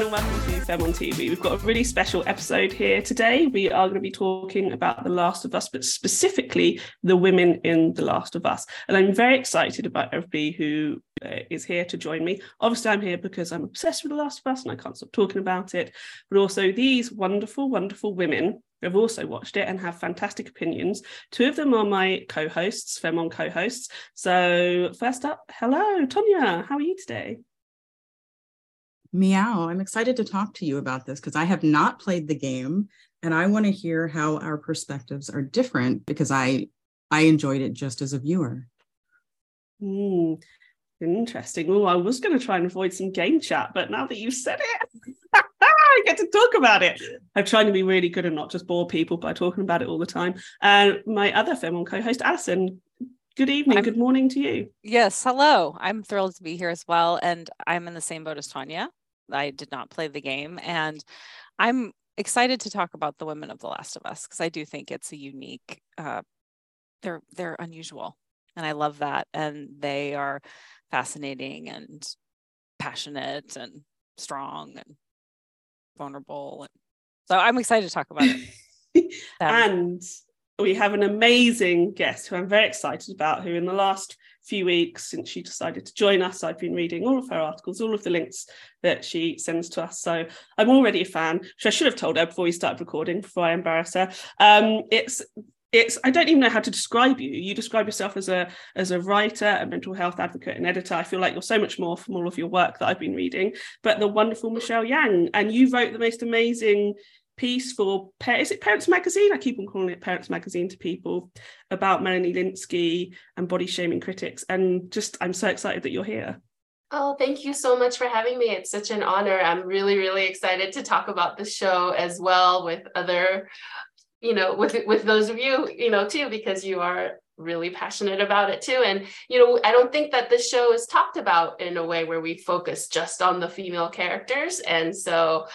everyone, and welcome to Femme on TV. We've got a really special episode here today. We are going to be talking about The Last of Us, but specifically the women in The Last of Us. And I'm very excited about everybody who uh, is here to join me. Obviously, I'm here because I'm obsessed with The Last of Us and I can't stop talking about it. But also, these wonderful, wonderful women have also watched it and have fantastic opinions. Two of them are my co-hosts, Femme on co-hosts. So first up, hello, Tonya. How are you today? Meow. I'm excited to talk to you about this because I have not played the game and I want to hear how our perspectives are different because I I enjoyed it just as a viewer. Mm, interesting. Oh, I was going to try and avoid some game chat, but now that you've said it, I get to talk about it. I'm trying to be really good and not just bore people by talking about it all the time. And uh, my other Femme on co-host, Alyson, good evening, I'm, good morning to you. Yes, hello. I'm thrilled to be here as well. And I'm in the same boat as Tonya. I did not play the game. And I'm excited to talk about the women of The Last of Us because I do think it's a unique, uh, they're they're unusual. And I love that. And they are fascinating and passionate and strong and vulnerable. And so I'm excited to talk about it. and we have an amazing guest who I'm very excited about, who in the last few weeks since she decided to join us, I've been reading all of her articles, all of the links that she sends to us. So I'm already a fan. Which I should have told her before we started recording, before I embarrass her. Um, it's it's I don't even know how to describe you. You describe yourself as a as a writer, a mental health advocate, and editor. I feel like you're so much more from all of your work that I've been reading. But the wonderful Michelle Yang, and you wrote the most amazing piece for is it Parents Magazine? I keep on calling it Parents Magazine to people about Melanie Lynskey and body shaming critics. And just I'm so excited that you're here. Oh, thank you so much for having me. It's such an honor. I'm really, really excited to talk about the show as well with other, you know, with with those of you, you know, too, because you are really passionate about it too. And, you know, I don't think that the show is talked about in a way where we focus just on the female characters. And so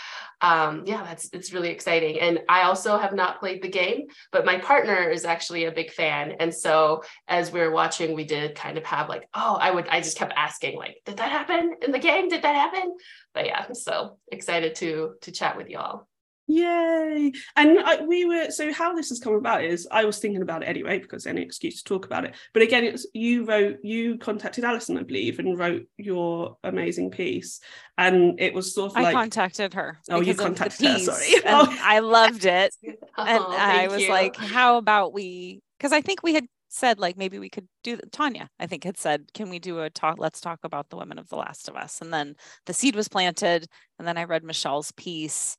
um, yeah, that's it's really exciting. And I also have not played the game, but my partner is actually a big fan. And so as we were watching, we did kind of have like, oh, I would I just kept asking, like, did that happen in the game? Did that happen? But yeah, I'm so excited to to chat with y'all. Yay! And I, we were so how this has come about is I was thinking about it anyway because any excuse to talk about it. But again, it's you wrote you contacted Alyson, I believe, and wrote your amazing piece, and it was sort of like I contacted her. Oh, you contacted her. Sorry, oh. I loved it, uh-huh, and oh, I was you. like, "How about we?" Because I think we had said like maybe we could do Tonya I think had said can we do a talk let's talk about the women of the last of us and then the seed was planted and then I read Michelle's piece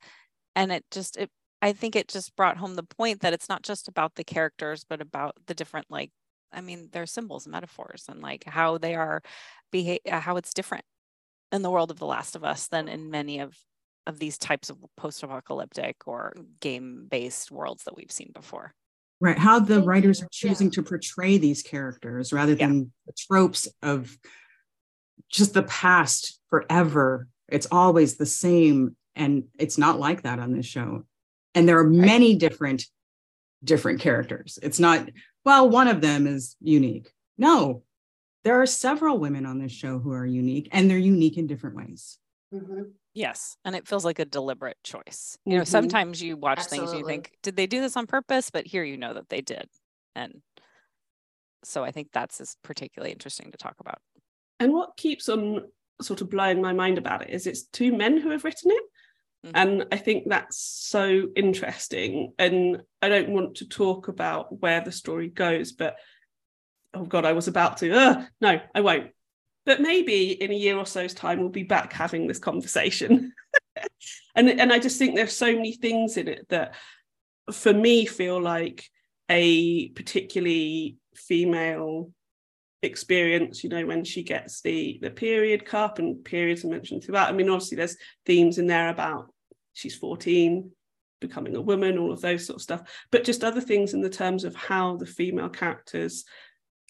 and it just it i think it just brought home the point that it's not just about the characters but about the different like i mean they're symbols and metaphors and like how they are behave uh, how it's different in the world of the last of us than in many of of these types of post-apocalyptic or game-based worlds that we've seen before right how the writers are choosing yeah. to portray these characters rather than yeah. the tropes of just the past forever it's always the same and it's not like that on this show. And there are many different different characters. It's not well one of them is unique. No there are several women on this show who are unique and they're unique in different ways. Mm-hmm. yes and it feels like a deliberate choice. You know mm-hmm. sometimes you watch Absolutely. things and you think did they do this on purpose? But here you know that they did. And so i think that's is particularly interesting to talk about. And what keeps on sort of blowing my mind about it is it's two men who have written it Mm-hmm. And I think that's so interesting. And I don't want to talk about where the story goes, but oh God, I was about to. No, I won't. But maybe in a year or so's time, we'll be back having this conversation. and, and I just think there's so many things in it that for me feel like a particularly female experience you know when she gets the the period cup and periods are mentioned throughout i mean obviously there's themes in there about she's 14 becoming a woman all of those sort of stuff. But just other things in the terms of how the female characters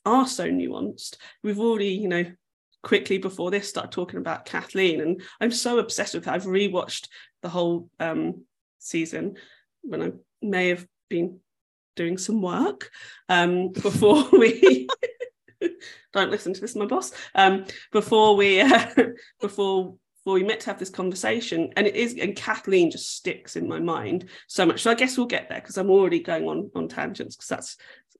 are so nuanced. We've already you know quickly before this started talking about kathleen and i'm so obsessed with her. I've rewatched the whole um, season when i may have been doing some work um, before we don't listen to this my boss. Um, before we uh, before well, we meant to have this conversation. And it is, and Kathleen just sticks in my mind so much. So I guess we'll get there because I'm already going on on tangents because that's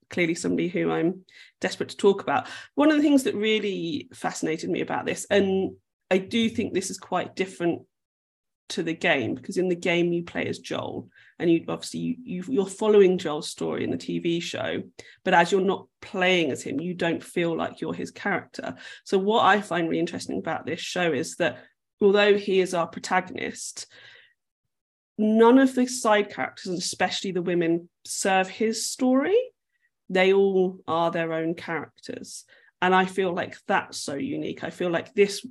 clearly somebody who I'm desperate to talk about. One of the things that really fascinated me about this, and I do think this is quite different to the game because in the game you play as Joel and you obviously you, you are following Joel's story in the TV show but as you're not playing as him you don't feel like you're his character so what I find really interesting about this show is that although he is our protagonist none of the side characters especially the women serve his story they all are their own characters and I feel like that's so unique I feel like this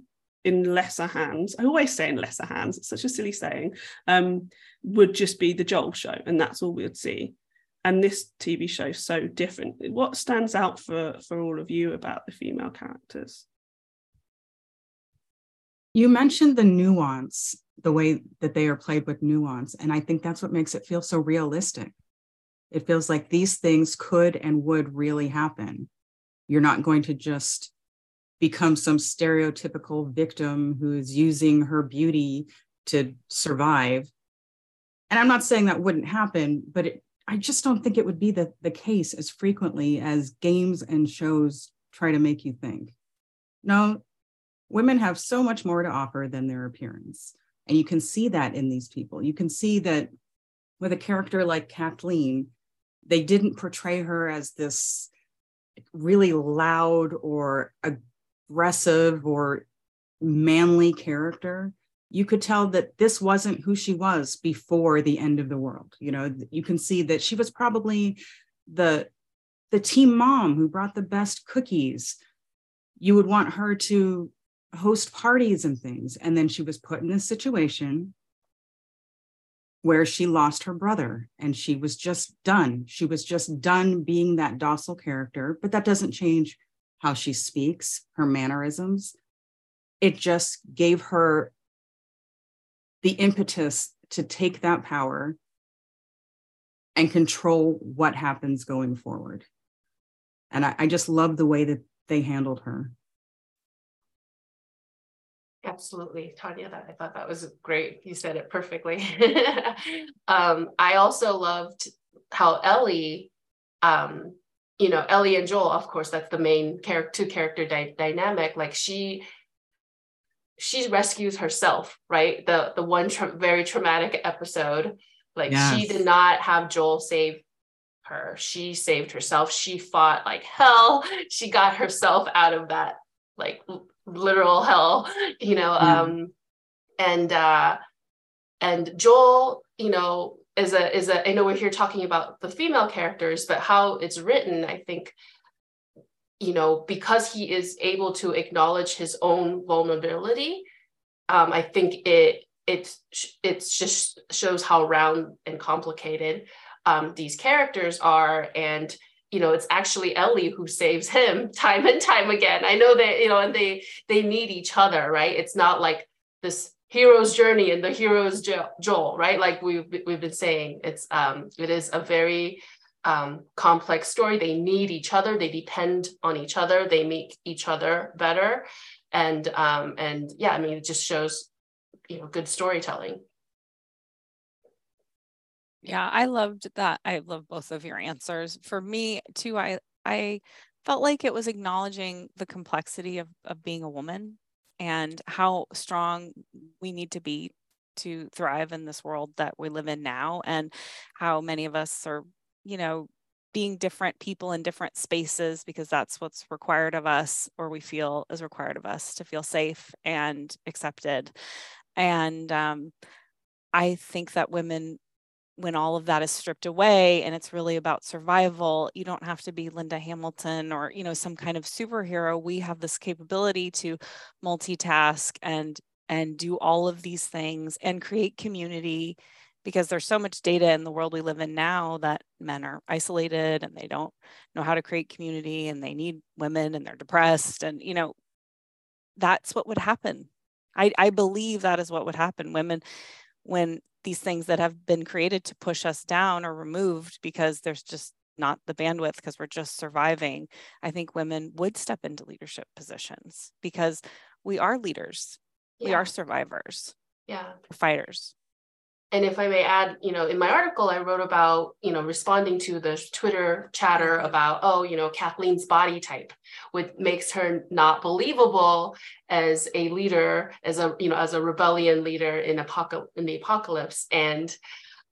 in lesser hands, I always say in lesser hands, it's such a silly saying, um, would just be the Joel show, and that's all we would see. And this TV show is so different. What stands out for for all of you about the female characters? You mentioned the nuance, the way that they are played with nuance, and I think that's what makes it feel so realistic. It feels like these things could and would really happen. You're not going to just become some stereotypical victim who's using her beauty to survive. And I'm not saying that wouldn't happen, but it, I just don't think it would be the, the case as frequently as games and shows try to make you think. No, women have so much more to offer than their appearance. And you can see that in these people. You can see that with a character like Kathleen, they didn't portray her as this really loud or aggressive or manly character you could tell that this wasn't who she was before the end of the world you know you can see that she was probably the the team mom who brought the best cookies you would want her to host parties and things and then she was put in a situation where she lost her brother and she was just done she was just done being that docile character but that doesn't change how she speaks, her mannerisms. It just gave her the impetus to take that power and control what happens going forward. And I, I just love the way that they handled her. Absolutely, Tonya. That I thought that was great. You said it perfectly. um, I also loved how Ellie um, you know ellie and joel of course that's the main character two character di- dynamic like she she rescues herself right the the one tra- very traumatic episode like yes. she did not have joel save her she saved herself she fought like hell she got herself out of that like literal hell you know yeah. um and uh and joel you know is a is a I know we're here talking about the female characters, but how it's written, I think, you know, because he is able to acknowledge his own vulnerability, um, I think it it it just shows how round and complicated um, these characters are, and you know, it's actually Ellie who saves him time and time again. I know that you know, and they they need each other, right? It's not like this hero's journey and the hero's Joel, right? Like we've we've been saying, it's um, it is a very um, complex story. They need each other. They depend on each other. They make each other better, and um, and yeah, I mean, it just shows you know good storytelling. Yeah, I loved that. I love both of your answers. For me too, I I felt like it was acknowledging the complexity of of being a woman and how strong we need to be to thrive in this world that we live in now and how many of us are you know being different people in different spaces because that's what's required of us or we feel is required of us to feel safe and accepted and um, i think that women when all of that is stripped away and it's really about survival you don't have to be linda hamilton or you know some kind of superhero. We have this capability to multitask and and do all of these things and create community because there's so much data in the world we live in now that men are isolated and they don't know how to create community and they need women and they're depressed and you know that's what would happen. I i believe that is what would happen. Women when these things that have been created to push us down are removed because there's just not the bandwidth because we're just surviving, I think women would step into leadership positions because we are leaders. yeah. we are survivors yeah fighters and if i may add you know in my article i wrote about you know responding to the twitter chatter about oh you know kathleen's body type which makes her not believable as a leader as a you know as a rebellion leader in apocal- in the apocalypse. And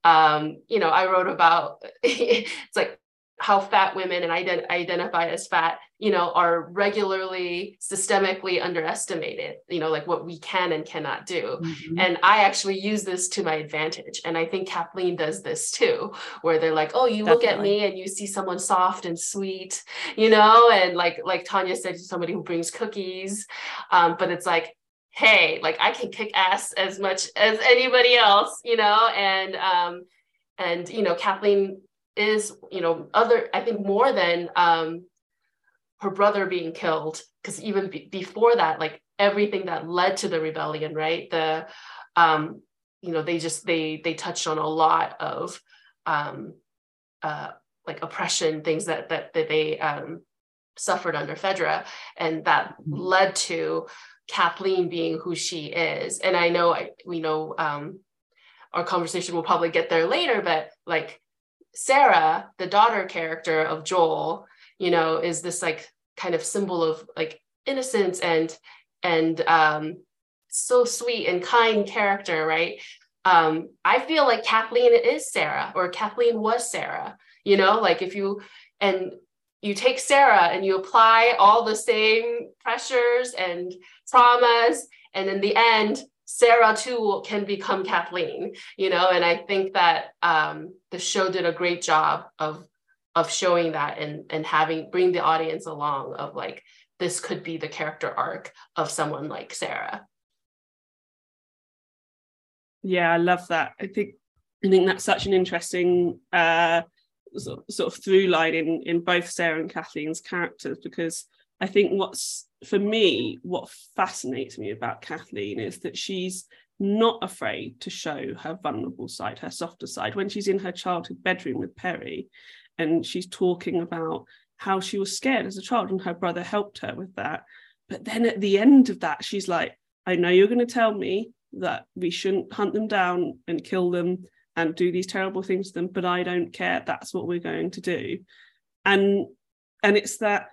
um you know i wrote about it's like how fat women and ident- identify as fat you know are regularly systemically underestimated you know like what we can and cannot do mm-hmm. and i actually use this to my advantage and i think kathleen does this too where they're like oh you Definitely. look at me and you see someone soft and sweet you know and like like tanya said somebody who brings cookies um, but it's like hey like i can kick ass as much as anybody else you know and um and you know kathleen is you know other i think more than um her brother being killed because even be- before that like everything that led to the rebellion right the um you know they just they they touched on a lot of um uh like oppression things that that, that they um suffered under fedra and that mm-hmm. led to kathleen being who she is and i know i we know um our conversation will probably get there later but like Sarah, the daughter character of Joel, you know, is this like kind of symbol of like innocence and and um, so sweet and kind character, right? Um, I feel like Kathleen is Sarah, or Kathleen was Sarah. You know, like if you and you take Sarah and you apply all the same pressures and traumas, and in the end, Sarah too can become Kathleen, you know, and I think that um, the show did a great job of of showing that and and having bring the audience along of like this could be the character arc of someone like Sarah. Yeah, I love that. I think I think that's such an interesting uh, sort, sort of through line in in both Sarah and Kathleen's characters because I think what's for me, what fascinates me about Kathleen is that she's not afraid to show her vulnerable side, her softer side. When she's in her childhood bedroom with Perry and she's talking about how she was scared as a child and her brother helped her with that. But then at the end of that, she's like, I know you're going to tell me that we shouldn't hunt them down and kill them and do these terrible things to them, but I don't care. That's what we're going to do. And and it's that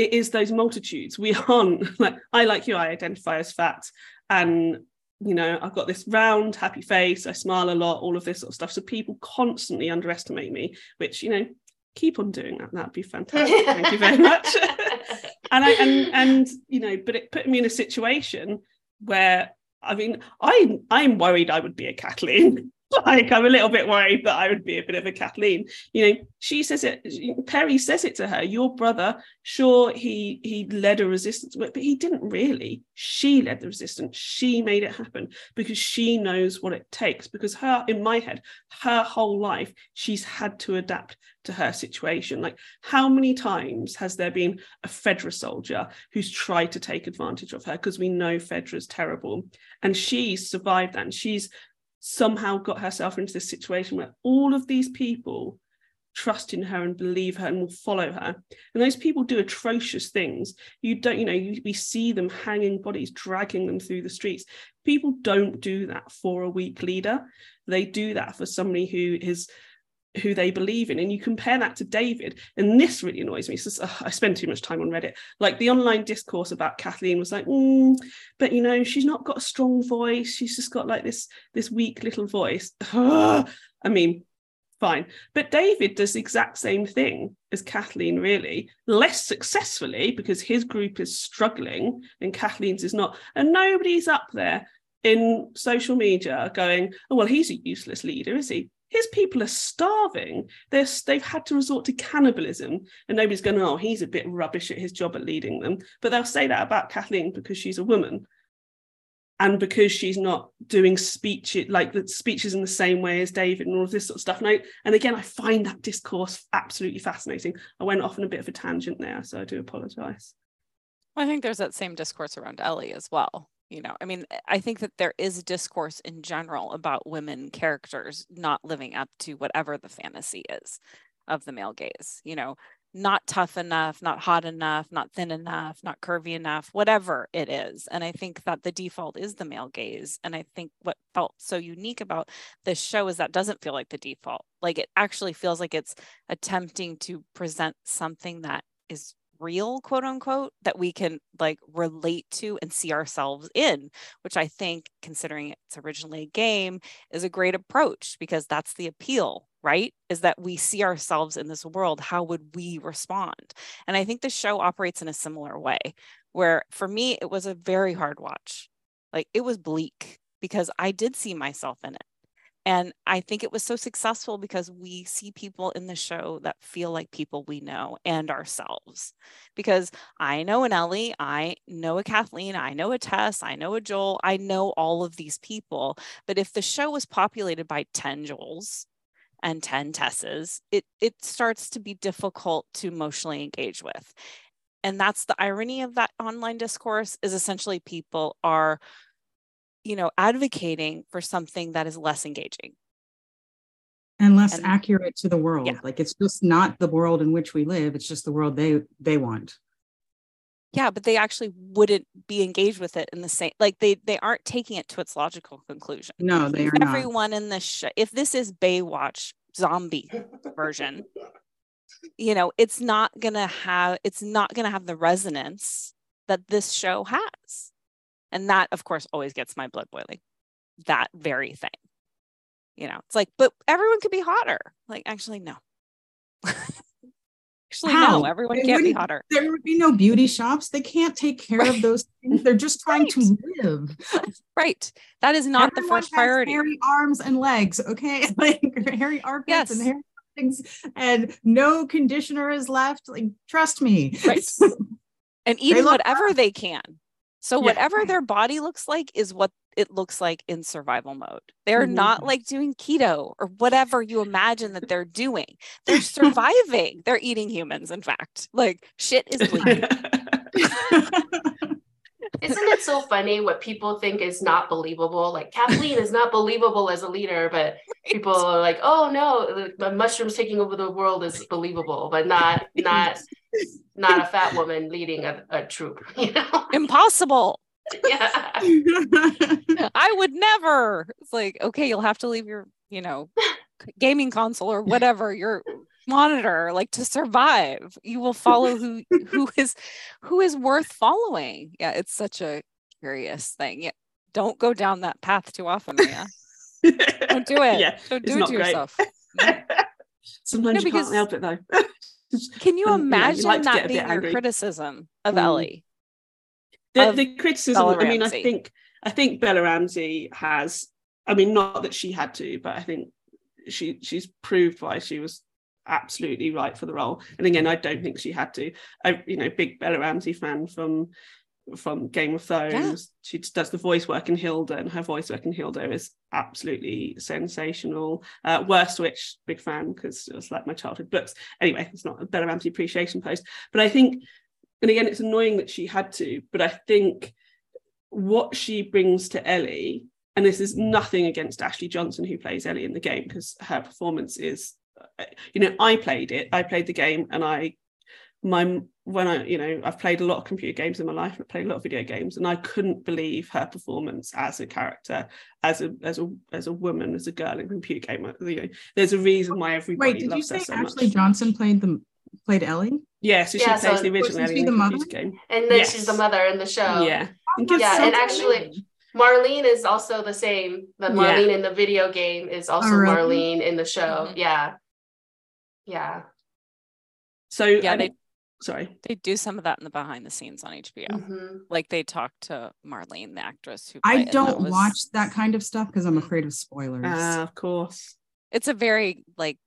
it is those multitudes. We aren't like I like you, I identify as fat. And you know, I've got this round, happy face, I smile a lot, all of this sort of stuff. So people constantly underestimate me, which, you know, keep on doing that. That'd be fantastic. Thank you very much. and I and and you know, but it put me in a situation where I mean, I I'm worried I would be a Kathleen. like I'm a little bit worried that I would be a bit of a Kathleen. You know, she says it. Perry says it to her. Your brother, sure, he he led a resistance, but he didn't really. She led the resistance. She made it happen because she knows what it takes. Because her, in my head, her whole life, she's had to adapt to her situation. Like, how many times has there been a Fedra soldier who's tried to take advantage of her? Because we know Fedra's terrible, and she's survived that. And she's somehow got herself into this situation where all of these people trust in her and believe her and will follow her. And those people do atrocious things. You don't you know you, we see them hanging bodies dragging them through the streets. People don't do that for a weak leader. They do that for somebody who is who they believe in and you compare that to david and this really annoys me. So, uh, i spend too much time on reddit. Like the online discourse about kathleen was like mm, but you know she's not got a strong voice. She's just got like this this weak little voice. I mean fine. But david does the exact same thing as kathleen really less successfully because his group is struggling and kathleen's is not. And nobody's up there in social media going oh well he's a useless leader is he his people are starving. They're, they've had to resort to cannibalism, and nobody's going, oh, he's a bit rubbish at his job at leading them. But they'll say that about Kathleen because she's a woman. And because she's not doing speech, like the speeches in the same way as David and all of this sort of stuff. And, I, and again, I find that discourse absolutely fascinating. I went off on a bit of a tangent there, so I do apologize. Well, I think there's that same discourse around Ellie as well you know i mean i think that there is discourse in general about women characters not living up to whatever the fantasy is of the male gaze you know not tough enough, not hot enough, not thin enough, not curvy enough, whatever it is. And I think that the default is the male gaze. And I think what felt so unique about this show is that doesn't feel like the default. Like it actually feels like it's attempting to present something that is real quote unquote that we can like relate to and see ourselves in which i think considering it's originally a game is a great approach because that's the appeal right? Is that we see ourselves in this world how would we respond? And i think the show operates in a similar way where for me it was a very hard watch. Like it was bleak because i did see myself in it and I think it was so successful because we see people in the show that feel like people we know and ourselves. Because I know an Ellie, I know a Kathleen, I know a Tess, I know a Joel, I know all of these people. But if the show was populated by 10 Joels and 10 Tesses, it, it starts to be difficult to emotionally engage with. And that's the irony of that online discourse is essentially people are you know advocating for something that is less engaging. And less and, accurate to the world. Yeah. like it's just not the world in which we live it's just the world they they want. Yeah but they actually wouldn't be engaged with it in the same like they they aren't taking it to its logical conclusion. No they are everyone not. in the show if this is baywatch zombie version you know it's not gonna have it's not gonna have the resonance that this show has and that, of course, always gets my blood boiling. That very thing. You know, it's like, but everyone could be hotter. Like, actually, no. actually, How? no, everyone there can't be hotter. There would be no beauty shops. They can't take care right. of those things. They're just trying right. to live. right. That is not everyone the first priority. hairy arms and legs. Okay. Like hairy armpits yes. and hairy things and no conditioner is left. Like, trust me. Right. and eating whatever they can. So yeah. whatever their body looks like is what it looks like in survival mode. They're mm-hmm. not like doing keto or whatever you imagine that they're doing. They're surviving. they're eating humans, in fact. Like shit is bleeding. Isn't it so funny what people think is not believable? Like Kathleen is not believable as a leader, but people are like, "Oh no, the mushrooms taking over the world is believable," but not not not a fat woman leading a, a troop. You know? Impossible. Yeah. I would never. It's like, okay, you'll have to leave your, you know, gaming console or whatever your monitor like to survive you will follow who who is who is worth following yeah it's such a curious thing yeah don't go down that path too often yeah don't do it yeah don't do it to great. yourself sometimes no, you can't help it though can you imagine like that being your criticism of mm. Ellie? The, of the criticism, I mean, I think I think Bella Ramsey has, I mean, not that she had to, but I think she she's proved why she was absolutely right for the role. And again, I don't think she had to. I, you know, big Bella Ramsey fan from from Game of Thrones. Yeah. She does the voice work in Hilda, and her voice work in Hilda is absolutely sensational. Uh, Worst Witch, big fan because it was like my childhood books. Anyway, it's not a Bella Ramsey appreciation post, but I think, and again, it's annoying that she had to, but I think what she brings to Ellie, and this is nothing against Ashley Johnson who plays Ellie in the game because her performance is, uh, you know, I played it, I played the game, and I my when I, you know, I've played a lot of computer games in my life, I've played a lot of video games, and I couldn't believe her performance as a character, as a as a as a woman, as a girl in a computer game. You know, there's a reason why everybody Wait, did you say so Ashley much. Johnson played the played Ellie? Yeah, so yeah, she plays so the original Ellie in the, the game. And then yes. she's the mother in the show. Yeah. And yeah, so and actually Marlene is also the same. The Marlene yeah. in the video game is also oh, really? Marlene in the show. Mm-hmm. Yeah. Yeah. So yeah, they sorry. They do some of that in the behind the scenes on hbo mm-hmm. like they talk to marlene the actress who i don't was... watch that kind of stuff because i'm afraid of spoilers. Uh, of course. It's a very like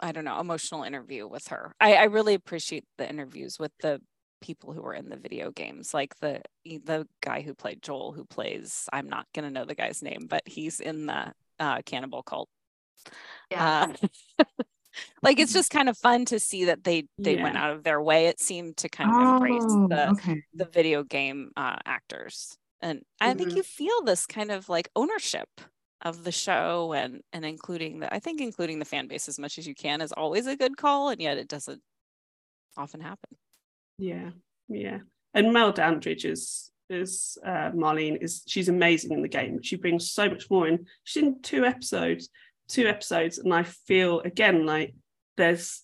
i don't know emotional interview with her. I, I really appreciate the interviews with the people who were in the video games like the the guy who played joel who plays i'm not going to know the guy's name but he's in the uh, cannibal cult. Yeah. Uh, like it's just kind of fun to see that they they yeah. went out of their way it seemed to kind of oh, embrace the okay. the video game uh, actors and mm-hmm. i think mm-hmm. you feel this kind of like ownership of the show and and including the i think including the fan base as much as you can is always a good call and yet it doesn't often happen. Yeah, yeah. And Merle Dandridge is is uh, Marlene is she's amazing in the game. She brings so much more in. She's in two episodes, two episodes, and I feel again like there's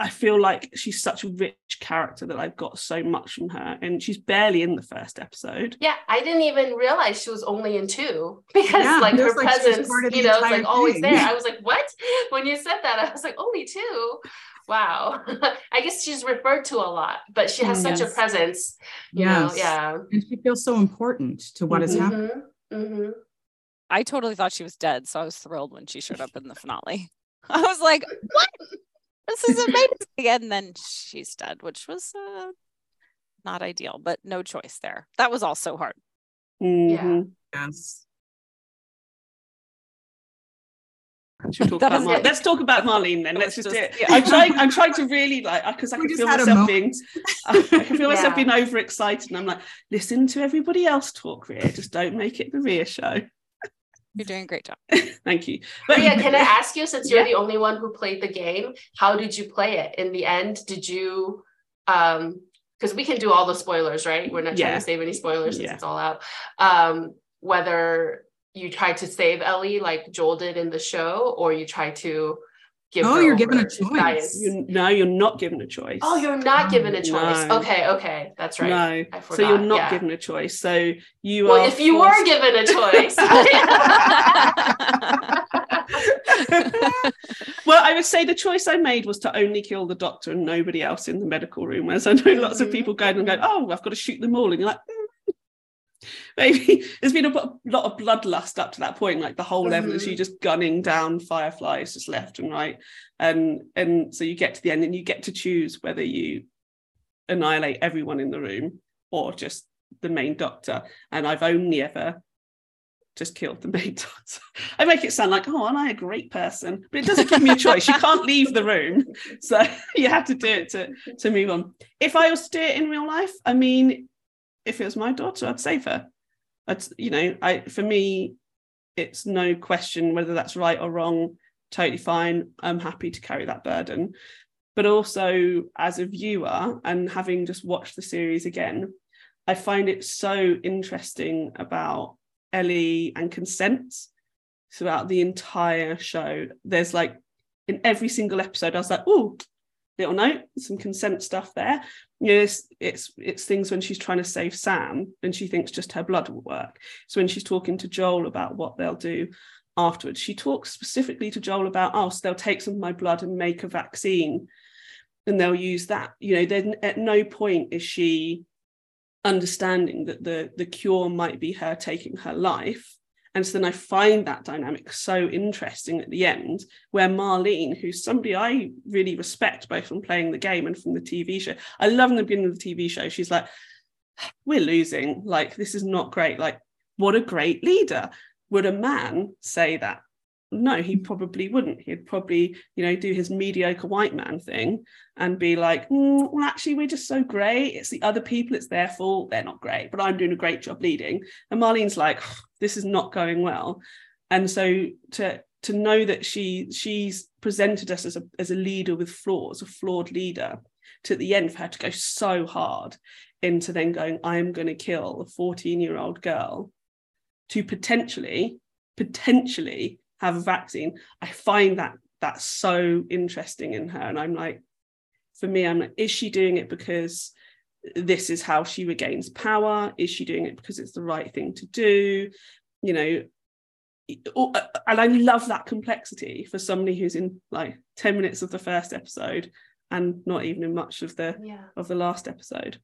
I feel like she's such a rich character that I've got so much from her, and she's barely in the first episode. Yeah, I didn't even realize she was only in two because yeah, like her like presence, you know, like thing. always there. I was like, what? When you said that, I was like, only two. Wow. I guess she's referred to a lot, but she has yes. such a presence. You yes. know, yeah. And she feels so important to what mm-hmm. is happening. Mm-hmm. I totally thought she was dead, so I was thrilled when she showed up in the finale. I was like, what? this is amazing. and then she's dead, which was uh, not ideal, but no choice there. That was also hard. Mm-hmm. Yeah. Yes. Talk about Mar- Let's talk about Marlene then. Let's just, do it. I'm trying. I'm trying to really like because I can feel myself being. I can feel yeah. myself being overexcited, and I'm like, listen to everybody else talk, Ria. Just don't make it the Ria show. You're doing a great job. Thank you. But yeah, can I ask you, since you're yeah. the only one who played the game, how did you play it? In the end, did you um because we can do all the spoilers, right? We're not trying yeah. to save any spoilers since yeah. it's all out. Um, whether you tried to save Ellie like Joel did in the show, or you try to give oh you're given a choice. you, no you're not given a choice. Oh you're not given a choice. No. okay okay. That's right. No. So you're not yeah. given a choice. So you are well, are if you forced... were given a choice. Well i would say the choice i made was to only kill the doctor and nobody else in the medical room whereas i know mm-hmm. lots of people going and going oh i've got to shoot them all and you're like mm maybe there's been a lot of bloodlust up to that point like the whole mm-hmm. level is you just gunning down fireflies just left and right. And and so you get to the end and you get to choose whether you annihilate everyone in the room or just the main doctor. And i've only ever just killed the main doctor. I make it sound like oh am i a great person? But it doesn't give me a choice. You can't leave the room. So you have to do it to to move on. If i was to do it in real life i mean if it was my daughter, I'd save her. I'd, you know, I for me, it's no question whether that's right or wrong. Totally fine. I'm happy to carry that burden. But also, as a viewer and having just watched the series again, I find it so interesting about Ellie and consent throughout the entire show. There's like in every single episode, I was like, oh, little note, some consent stuff there. You know, it's, it's it's things when she's trying to save Sam and she thinks just her blood will work. So when she's talking to Joel about what they'll do afterwards, she talks specifically to Joel about, oh, so they'll take some of my blood and make a vaccine and they'll use that. You know, then at no point is she understanding that the the cure might be her taking her life and so then I find that dynamic so interesting at the end, where Marlene, who's somebody I really respect both from playing the game and from the TV show, I love in the beginning of the TV show. She's like, We're losing. Like, this is not great. Like, what a great leader. Would a man say that? No he probably wouldn't. He'd probably you know do his mediocre white man thing and be like mm, well actually we're just so great. It's the other people. It's their fault. They're not great but i'm doing a great job leading. And marlene's like this is not going well. And so to to know that she she's presented us as a as a leader with flaws a flawed leader to the end for her to go so hard into then going i'm going to kill a 14 year old girl to potentially potentially have a vaccine i find that that's so interesting in her. And i'm like for me i'm like is she doing it because this is how she regains power? Is she doing it because it's the right thing to do? You know uh, and i love that complexity for somebody who's in like 10 minutes of the first episode and not even in much of the yeah. of the last episode.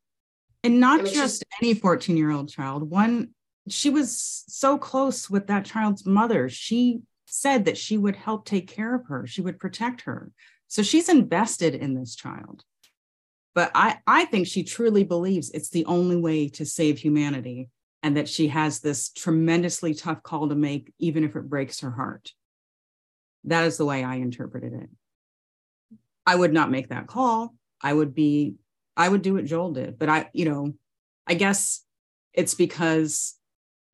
And not just, just any 14 year old child. One she was so close with that child's mother. She said that she would help take care of her, she would protect her. So she's invested in this child. But I, I think she truly believes it's the only way to save humanity and that she has this tremendously tough call to make, even if it breaks her heart. That is the way I interpreted it. I would not make that call. I would be, I would do what Joel did. But I, you know, I guess it's because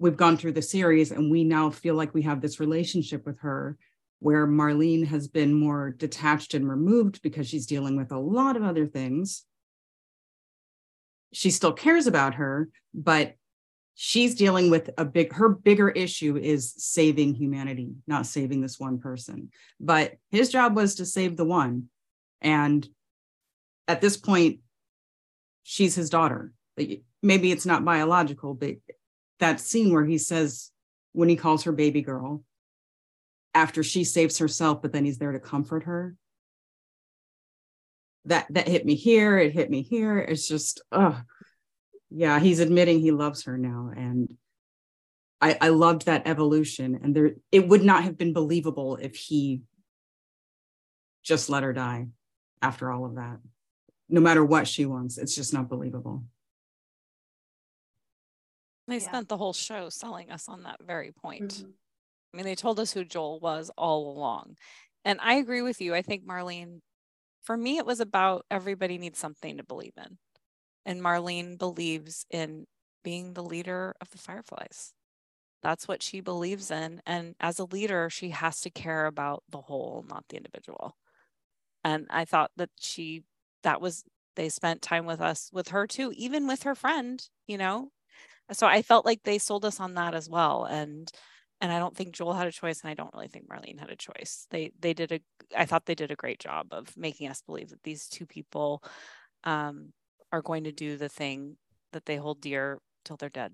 we've gone through the series and we now feel like we have this relationship with her where Marlene has been more detached and removed because she's dealing with a lot of other things. She still cares about her, but she's dealing with a big her bigger issue is saving humanity not saving this one person. But his job was to save the one. And at this point she's his daughter. Maybe it's not biological but that scene where he says when he calls her baby girl after she saves herself but then he's there to comfort her. That that hit me here it hit me here. It's just oh yeah he's admitting he loves her now and i i loved that evolution and there it would not have been believable if he just let her die after all of that. No matter what she wants it's just not believable they yeah. spent the whole show selling us on that very point mm-hmm. i mean they told us who joel was all along and i agree with you i think marlene for me it was about everybody needs something to believe in and Marlene believes in being the leader of the Fireflies. That's what she believes in. And as a leader, she has to care about the whole, not the individual. And I thought that she, that was, they spent time with us, with her too, even with her friend, you know? So I felt like they sold us on that as well. And, and I don't think Joel had a choice, and I don't really think Marlene had a choice. They they did a I thought they did a great job of making us believe that these two people um, are going to do the thing that they hold dear till they're dead.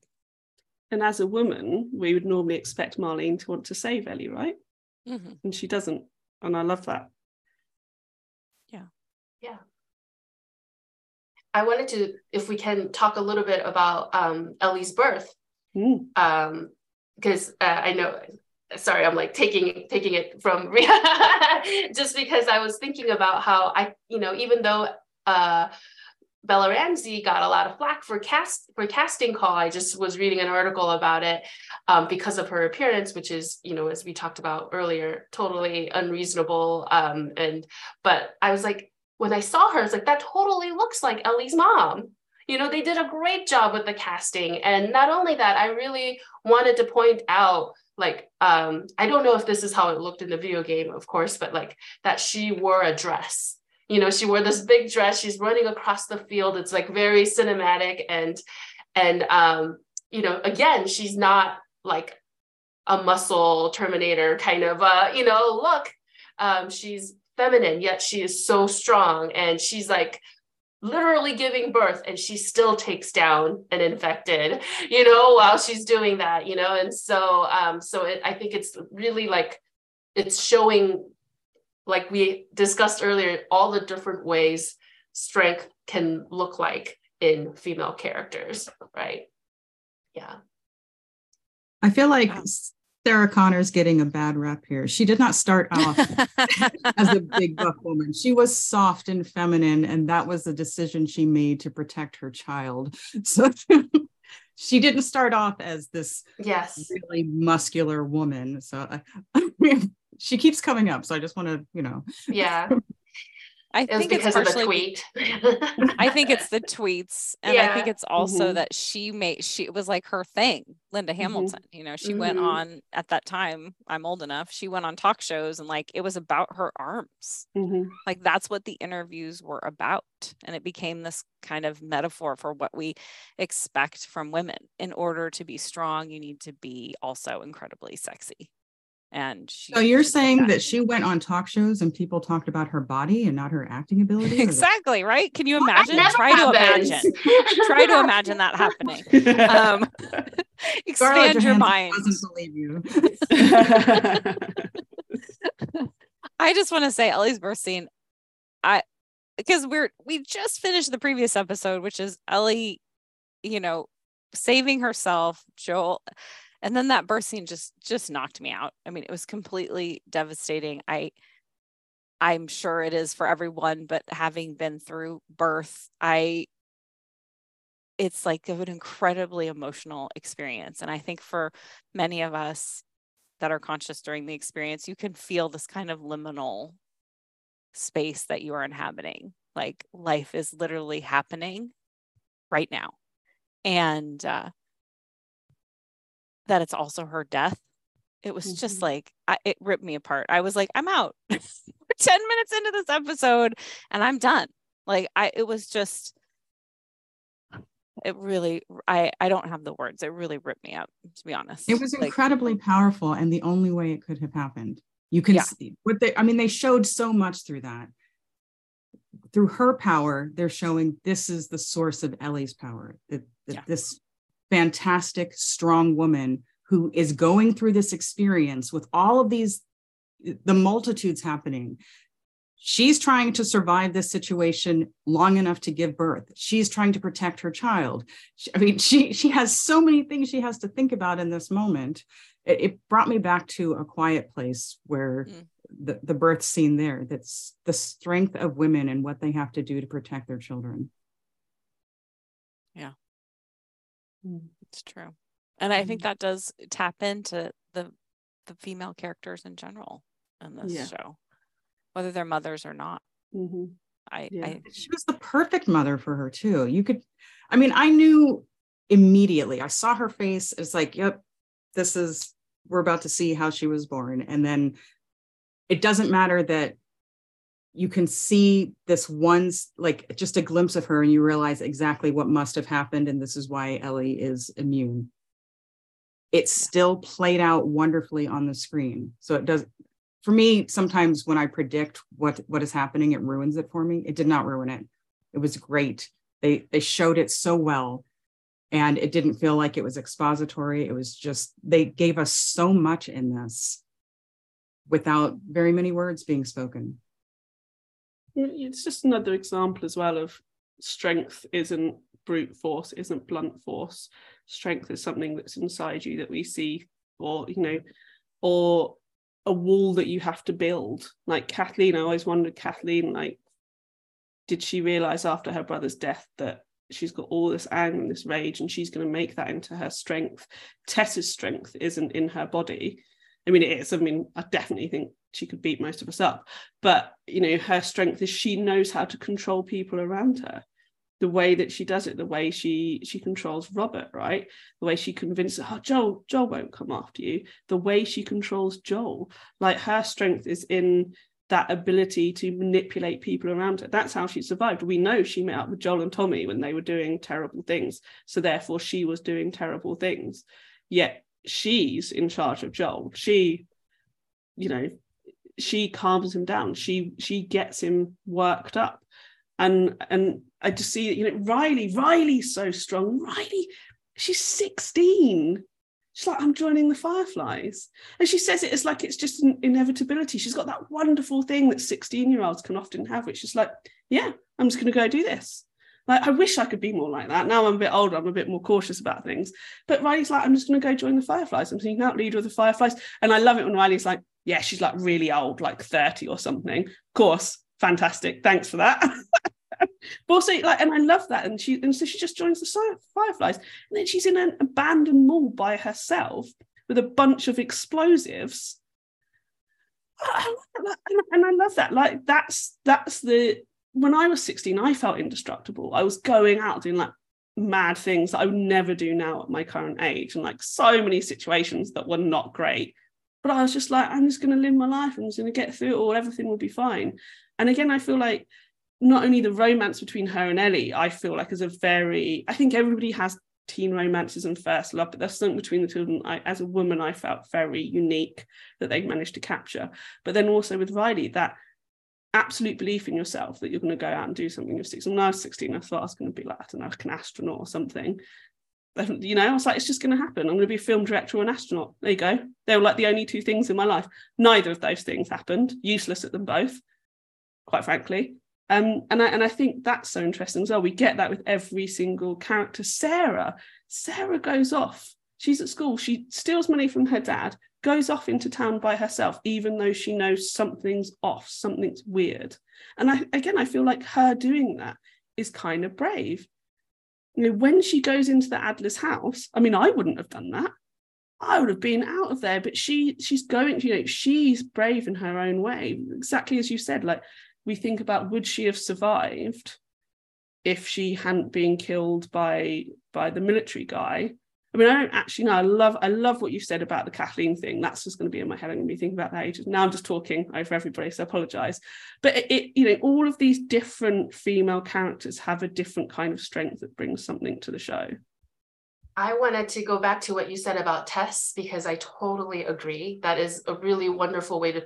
And as a woman, we would normally expect Marlene to want to save Ellie, right? Mm-hmm. And she doesn't. And I love that. Yeah. Yeah. I wanted to, if we can talk a little bit about um, Ellie's birth. Mm. Um, because uh, I know sorry i'm like taking taking it from just because i was thinking about how i you know even though uh Bella Ramsey got a lot of flack for cast for casting call. I just was reading an article about it um, because of her appearance, which is, you know, as we talked about earlier, totally unreasonable. Um, and but I was like, when I saw her, it's like that totally looks like Ellie's mom. You know, they did a great job with the casting. And not only that, I really wanted to point out like um i don't know if this is how it looked in the video game of course but like that she wore a dress you know she wore this big dress she's running across the field it's like very cinematic and and um you know again she's not like a muscle terminator kind of uh you know look um she's feminine yet she is so strong and she's like literally giving birth and she still takes down an infected you know while she's doing that you know and so um so it, i think it's really like it's showing like we discussed earlier, all the different ways strength can look like in female characters, right? Yeah. I feel like Sarah Connor's getting a bad rep here. She did not start off as a big buff woman. She was soft and feminine, and that was a decision she made to protect her child. So she didn't start off as this yes really muscular woman. So I she keeps coming up. So I just want to, you know. Yeah. I think it's partially, tweet. I think it's the tweets. And yeah. I think it's also mm-hmm. that she made she it was like her thing, Linda mm-hmm. Hamilton. Mm-hmm. You know, she mm-hmm. went on at that time, I'm old enough, she went on talk shows and like it was about her arms. Mm-hmm. Like that's what the interviews were about. And it became this kind of metaphor for what we expect from women. In order to be strong, you need to be also incredibly sexy and so you're saying that. that. she went on talk shows and people talked about her body and not her acting ability exactly right can you imagine try happens. to imagine try to imagine that happening um, expand your mind doesn't believe you i just want to say ellie's birth scene i because we're we just finished the previous episode which is ellie you know saving herself joel and then that birth scene just just knocked me out. I mean it was completely devastating. I i'm sure it is for everyone but having been through birth i it's like an incredibly emotional experience. And i think for many of us that are conscious during the experience you can feel this kind of liminal space that you are inhabiting. Like life is literally happening right now. And uh, that it's also her death. It was mm-hmm. just like I, it ripped me apart. I was like i'm out. 10 minutes into this episode and i'm done. Like i it was just it really i i don't have the words. It really ripped me up to be honest. It was like, incredibly powerful and the only way it could have happened. You can yeah. see what they i mean they showed so much through that. Through her power they're showing this is the source of ellie's power that, that yeah. this fantastic strong woman who is going through this experience with all of these the multitudes happening. She's trying to survive this situation long enough to give birth. She's trying to protect her child. I mean she she has so many things she has to think about in this moment. It, it brought me back to a quiet place where mm. the, the birth scene there that's the strength of women and what they have to do to protect their children. Yeah it's true and i think mm-hmm. that does tap into the the female characters in general in this yeah. show whether they're mothers or not mm-hmm. I, yeah. I she was the perfect mother for her too you could i mean i knew immediately i saw her face it's like yep this is we're about to see how she was born and then it doesn't matter that you can see this once like just a glimpse of her and you realize exactly what must have happened and this is why ellie is immune it still played out wonderfully on the screen. So it does for me, sometimes when I predict what what is happening, it ruins it for me. It did not ruin it. It was great. They they showed it so well and it didn't feel like it was expository. It was just they gave us so much in this without very many words being spoken. Mm, it's just another example as well of strength isn't brute force, isn't blunt force. Strength is something that's inside you that we see or you know or a wall that you have to build. Like kathleen i always wondered kathleen like did she realize after her brother's death that she's got all this anger and this rage and she's going to make that into her strength? Tess's strength isn't in her body. I mean it is. I mean i definitely think she could beat most of us up but you know her strength is she knows how to control people around her the way that she does it, the way she she controls Robert, right? The way she convinces, oh, Joel, Joel won't come after you. The way she controls Joel, like her strength is in that ability to manipulate people around her. That's how she survived. We know she met up with Joel and Tommy when they were doing terrible things. So therefore she was doing terrible things. Yet she's in charge of Joel. She, you know, she calms him down. She she gets him worked up. And and I just see, you know, Riley, Riley's so strong. Riley, she's 16. She's like, I'm joining the Fireflies. And she says it as like it's just an inevitability. She's got that wonderful thing that 16 year olds can often have, which is like, yeah, I'm just going to go do this. Like, I wish I could be more like that. Now I'm a bit older, I'm a bit more cautious about things. But Riley's like, I'm just going to go join the Fireflies. I'm thinking out leader of the Fireflies. And I love it when Riley's like, yeah, she's like really old, like 30 or something. Of course, fantastic. Thanks for that. but also like and i love that. And she and so she just joins the fireflies. And then she's in an abandoned mall by herself with a bunch of explosives. And i love that. Like that's that's the when i was 16 i felt indestructible. I was going out doing like mad things that i would never do now at my current age. And like so many situations that were not great but i was just like i'm just going to live my life i'm just going to get through it all everything will be fine and again i feel like not only the romance between her and Ellie, I feel like is a very, I think everybody has teen romances and first love, but there's something between the two of them. I, as a woman, I felt very unique that they managed to capture. But then also with Riley, that absolute belief in yourself that you're going to go out and do something. You're 16. When I was 16, I thought I was going to be like, I don't know, like an astronaut or something. You know, I was like, it's just going to happen. I'm going to be a film director or an astronaut. There you go. They were like the only two things in my life. Neither of those things happened. Useless at them both, quite frankly. Um, and I and I think that's so interesting as well. We get that with every single character. Sarah, Sarah goes off. She's at school. She steals money from her dad, goes off into town by herself, even though she knows something's off, something's weird. And I again, I feel like her doing that is kind of brave. You know, when she goes into the Adler's house, I mean, I wouldn't have done that. I would have been out of there, but she she's going, you know, she's brave in her own way. Exactly as you said, like we think about would she have survived if she hadn't been killed by by the military guy I mean, I don't actually know. I love, I love what you said about the Kathleen thing. That's just going to be in my head. I'm going to be thinking about that ages. Now I'm just talking over everybody, so I apologize. But it, it, you know, all of these different female characters have a different kind of strength that brings something to the show. I wanted to go back to what you said about Tess because I totally agree. That is a really wonderful way to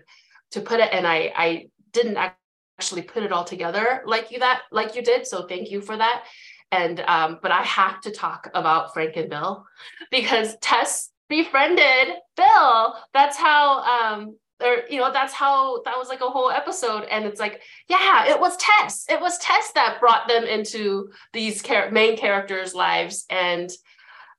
to put it, and I I didn't actually put it all together like you that like you did. So thank you for that. And um, but I have to talk about Frank and Bill because Tess befriended Bill. That's how um or you know that's how that was like a whole episode and it's like yeah it was tess it was tess that brought them into these char- main characters lives and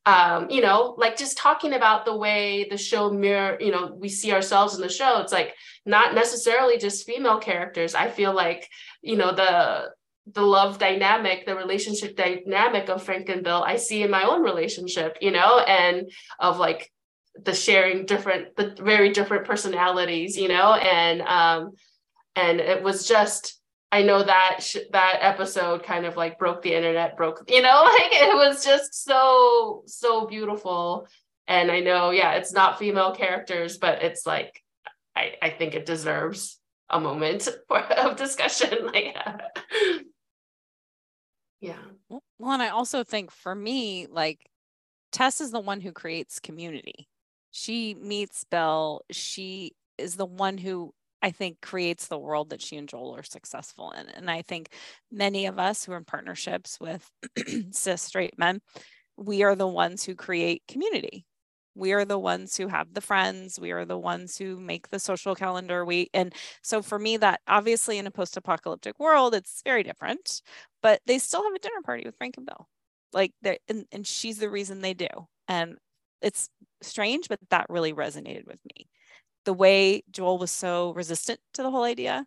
um, you know, like just talking about the way the show mirror, you know, we see ourselves in the show. It's like not necessarily just female characters. I feel like, you know, the the love dynamic, the relationship dynamic of Frank and Bill, I see in my own relationship, you know, and of like the sharing different, the very different personalities, you know, and um, and it was just I know that sh- that episode kind of like broke the internet, broke, you know, like it was just so, so beautiful. And I know, yeah, it's not female characters, but it's like, I, I think it deserves a moment for, of discussion. Like, yeah. Well, and I also think for me, like, Tess is the one who creates community. She meets Bill. She is the one who I think creates the world that she and Joel are successful in. And I think many of us who are in partnerships with cis straight men, we are the ones who create community. We are the ones who have the friends. We are the ones who make the social calendar. We and so for me, that obviously in a post-apocalyptic world, it's very different. But they still have a dinner party with Frank and Bill, like they and, and she's the reason they do. And it's strange, but that really resonated with me the way Joel was so resistant to the whole idea.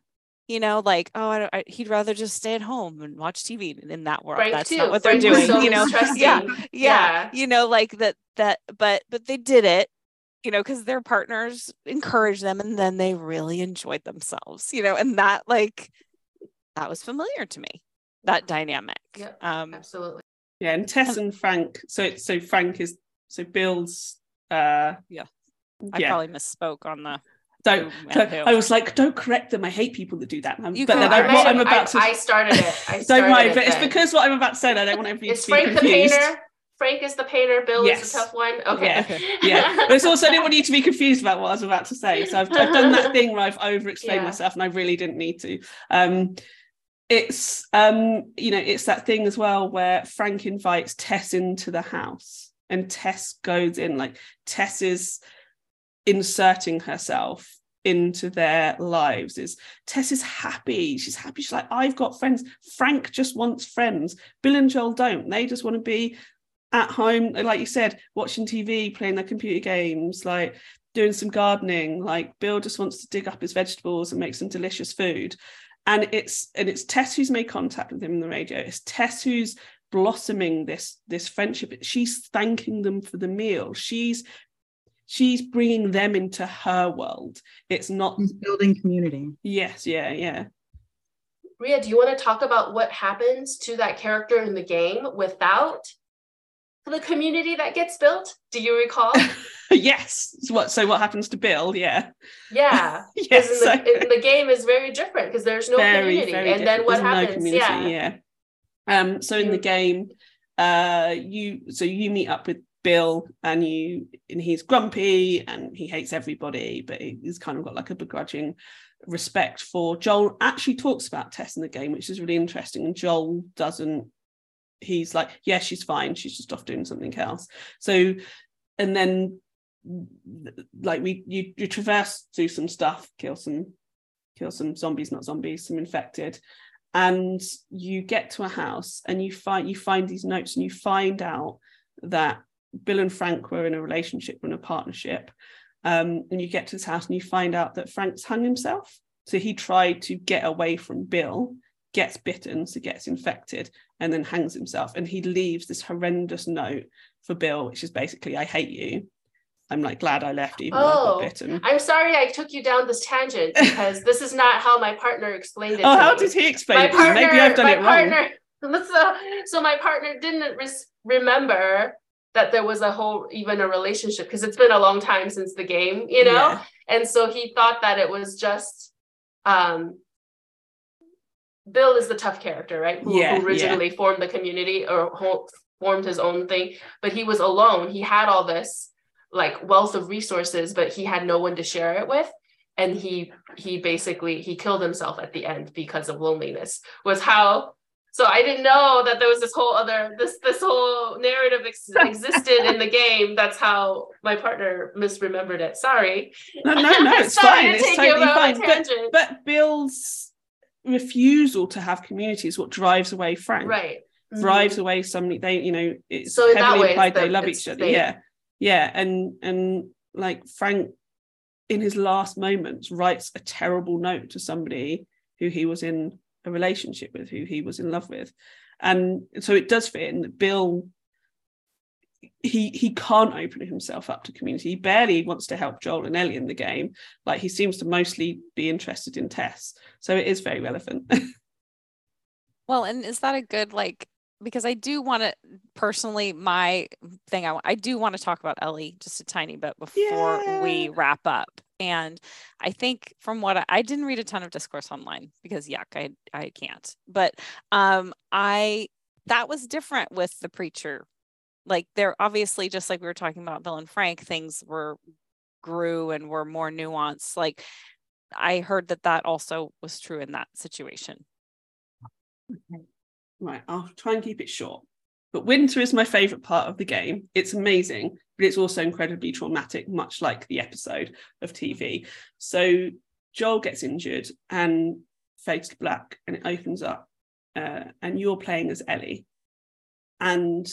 You know, like oh, I I, he'd rather just stay at home and watch TV in that world. Frank That's too. not what they're doing. so you know, yeah, yeah, yeah, You know, like that. That, but but they did it. You know, because their partners encouraged them, and then they really enjoyed themselves. You know, and that like that was familiar to me. That dynamic. Yeah, um, absolutely. Yeah, and Tess and Frank. So it's so Frank is so Bill's. uh Yeah. I yeah. probably misspoke on the. Don't. don't- I was like, don't correct them. I hate people that do that. But then I, I, what I'm about I, to I started it. I don't mind, it but it's because what I'm about to say. I don't want everybody Is to be It's Frank the confused. painter? Frank is the painter. Bill Yes. is the tough one. Okay. Yeah, but it's also I didn't want you to be confused about what I was about to say. So I've, I've done that thing where I've over-explained Yeah. myself, and I really didn't need to. Um, it's um, you know, it's that thing as well where Frank invites Tess into the house, and Tess goes in. Like Tess is inserting herself into their lives. Is Tess is happy? She's happy. She's like, I've got friends. Frank just wants friends. Bill and Joel don't. They just want to be at home, like you said, watching TV, playing their computer games, like doing some gardening. Like Bill just wants to dig up his vegetables and make some delicious food. And it's and it's Tess who's made contact with him in the radio. It's Tess who's blossoming this this friendship. She's thanking them for the meal. She's she's bringing them into her world. It's not He's building community. yes, yeah, yeah. Ria, do you want to talk about what happens to that character in the game without the community that gets built? Do you recall? yes. So what so what happens to Bill? Yeah. Yeah. Yes. In, the, in the game is very different because there's no community. and then what There's no happens? community, yeah. yeah. Um, so in the Mm. game, uh, you so you meet up with Bill and you and he's grumpy and he hates everybody, but he's kind of got like a begrudging respect for Joel. Actually talks about Tess in the game, which is really interesting. And Joel doesn't. He's like, yeah, she's fine. She's just off doing something else. So, and then like we you you traverse through some stuff, kill some kill some zombies, not zombies, some infected, and you get to a house and you find you find these notes and you find out that Bill and Frank were in a relationship, in a partnership, um, and you get to this house and you find out that Frank's hung himself. So he tried to get away from Bill, gets bitten, so gets infected, and then hangs himself. And he leaves this horrendous note for Bill, which is basically, "I hate you." I'm like glad I left even though I Oh, got bitten. I'm sorry I took you down this tangent because this is not how my partner explained it. Oh, how me. did he explain my it? partner, Maybe I've done my it wrong. partner, So, so my partner didn't res- remember that there was a whole even a relationship because it's been a long time since the game, you know? Yeah. And so he thought that it was just um Bill is the tough character, right? Who, yeah, who originally yeah. formed the community or formed his own thing, but he was alone. He had all this like wealth of resources, but he had no one to share it with. And he he basically he killed himself at the end because of loneliness. Was how so I didn't know that there was this whole other this this whole narrative ex- existed in the game. That's how my partner misremembered it. Sorry. No, no, no, it's fine. It's totally fine. But, but Bill's refusal to have community is what drives away Frank. Right. Drives mm-hmm. away somebody they, you know, it's so heavily implied they love each other. Yeah. Yeah. And and like Frank in his last moments writes a terrible note to somebody who he was in a relationship with, who he was in love with. And so it does fit in that Bill he he can't open himself up to community. He barely wants to help Joel and Ellie in the game. Like he seems to mostly be interested in Tess. So it is very relevant. well, and is that a good like because I do want to personally my thing I I do want to talk about Ellie just a tiny bit before yeah. we wrap up. And I think from what I, I, didn't read a ton of discourse online because yuck, I I can't. But um I that was different with the preacher. Like they're obviously just like we were talking about Bill and Frank, things were grew and were more nuanced. Like I heard that that also was true in that situation. Right, I'll try and keep it short. But winter is my favourite part of the game. It's amazing, but it's also incredibly traumatic, much like the episode of TV. So Joel gets injured and fades to black, and it opens up, uh, and you're playing as Ellie. And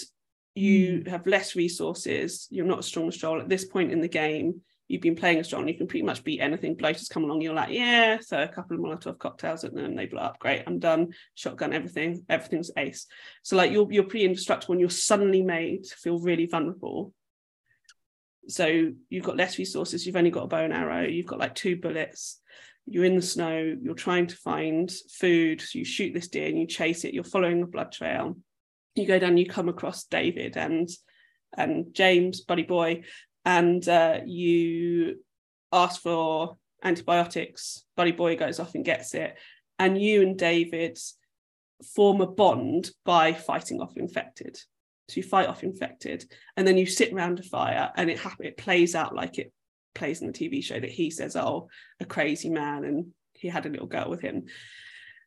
you mm. have less resources. You're not as strong as Joel at this point in the game you've been playing a strong, you can pretty much beat anything. Bloaters come along, you're like, yeah, so a couple of Molotov cocktails and then they blow up. Great, I'm done. Shotgun, everything, everything's ace. So like you're you're pretty indestructible and you're suddenly made to feel really vulnerable. So you've got less resources, you've only got a bow and arrow, you've got like two bullets, you're in the snow, you're trying to find food, so you shoot this deer and you chase it, you're following a blood trail. You go down, you come across David and and James, buddy boy, and uh, you ask for antibiotics, Buddy Boy goes off and gets it, and you and David form a bond by fighting off infected. So you fight off infected, and then you sit around a fire, and it happen it plays out like it plays in the TV show that he says, "Oh, a crazy man," and he had a little girl with him,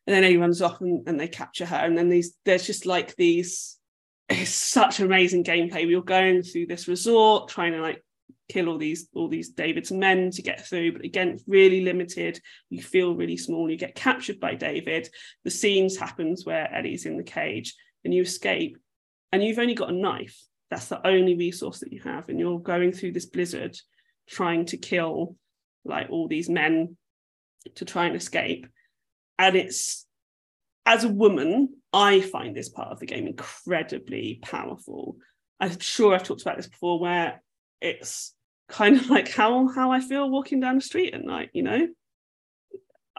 and then he runs off, and, and they capture her, and then these there's just like these. It's such amazing gameplay. We were going through this resort, trying to like kill all these all these David's men to get through. But again, it's really limited. You feel really small. You get captured by David. The scenes happens where Ellie's in the cage and you escape, and you've only got a knife. That's the only resource that you have, and you're going through this blizzard, trying to kill like all these men to try and escape. And it's as a woman, I find this part of the game incredibly powerful. I'm sure I've talked about this before, where it's kind of like how how I feel walking down the street at night, you know.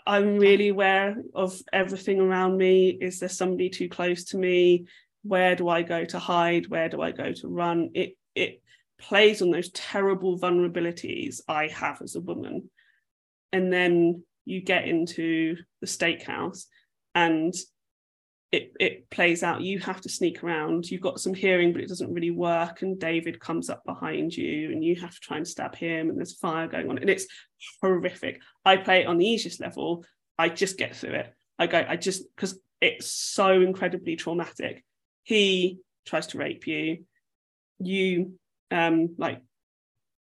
I'm really aware of everything around me. Is there somebody too close to me? Where do I go to hide? Where do I go to run? It it plays on those terrible vulnerabilities I have as a woman. And then you get into the steakhouse and it, it plays out. You have to sneak around. You've got some hearing but it doesn't really work and david comes up behind you and you have to try and stab him and there's fire going on and it's horrific. I play it on the easiest level. I just get through it. I go i just because it's so incredibly traumatic. He tries to rape you. You um like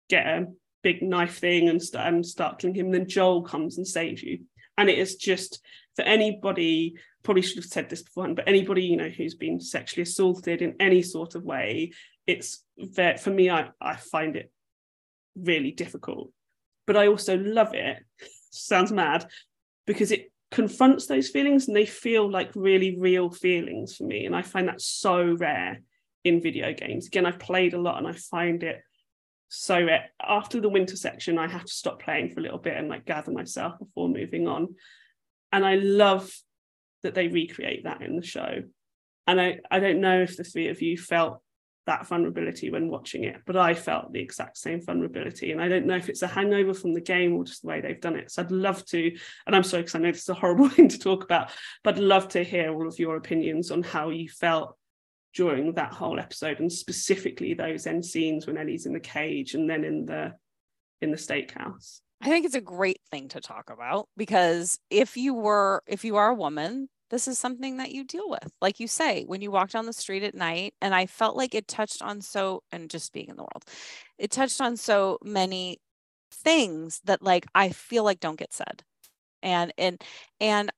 get a big knife thing and, st- and start killing him then joel comes and saves you. And it is just for anybody probably should have said this beforehand, but anybody you know who's been sexually assaulted in any sort of way, it's for me. I I find it really difficult, but I also love it. Sounds mad because it confronts those feelings and they feel like really real feelings for me, and I find that so rare in video games. Again, I've played a lot and I find it so rare. After the winter section, I have to stop playing for a little bit and like gather myself before moving on. And I love that they recreate that in the show. And I, I don't know if the three of you felt that vulnerability when watching it, but I felt the exact same vulnerability. And I don't know if it's a hangover from the game or just the way they've done it. So I'd love to, and I'm sorry because I know this is a horrible thing to talk about, but I'd love to hear all of your opinions on how you felt during that whole episode and specifically those end scenes when Ellie's in the cage and then in the in the steakhouse. I think it's a great thing to talk about because if you were if you are a woman this is something that you deal with. Like you say, when you walk down the street at night, and I felt like it touched on so, and just being in the world, it touched on so many things that like I feel like don't get said. And, and, and,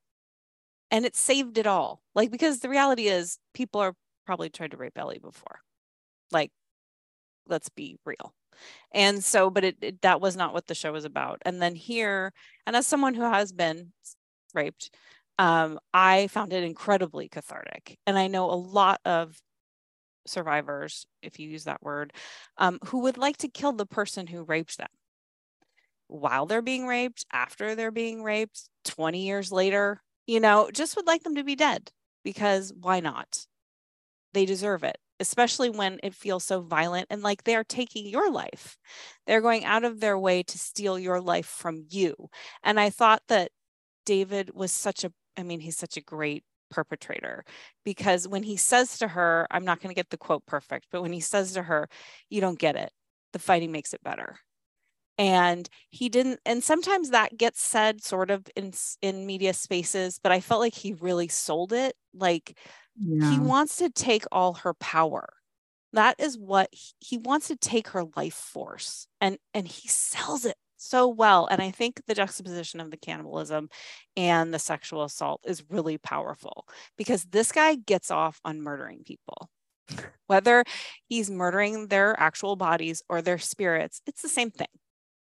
and it saved it all. Like, because the reality is people are probably tried to rape Ellie before. Like, let's be real. And so, but it, it that was not what the show was about. And then here, and as someone who has been raped, um, I found it incredibly cathartic. And I know a lot of survivors, if you use that word, um, who would like to kill the person who raped them while they're being raped, after they're being raped, 20 years later, you know, just would like them to be dead because why not? They deserve it, especially when it feels so violent and like they're taking your life. They're going out of their way to steal your life from you. And I thought that David was such a I mean, he's such a great perpetrator because when he says to her, I'm not going to get the quote perfect, but when he says to her, you don't get it, the fighting makes it better. And he didn't, and sometimes that gets said sort of in in media spaces, but I felt like he really sold it. Like yeah. he wants to take all her power. That is what he, he wants to take her life force, and and he sells it so well. And I think the juxtaposition of the cannibalism and the sexual assault is really powerful because this guy gets off on murdering people. Whether he's murdering their actual bodies or their spirits, it's the same thing.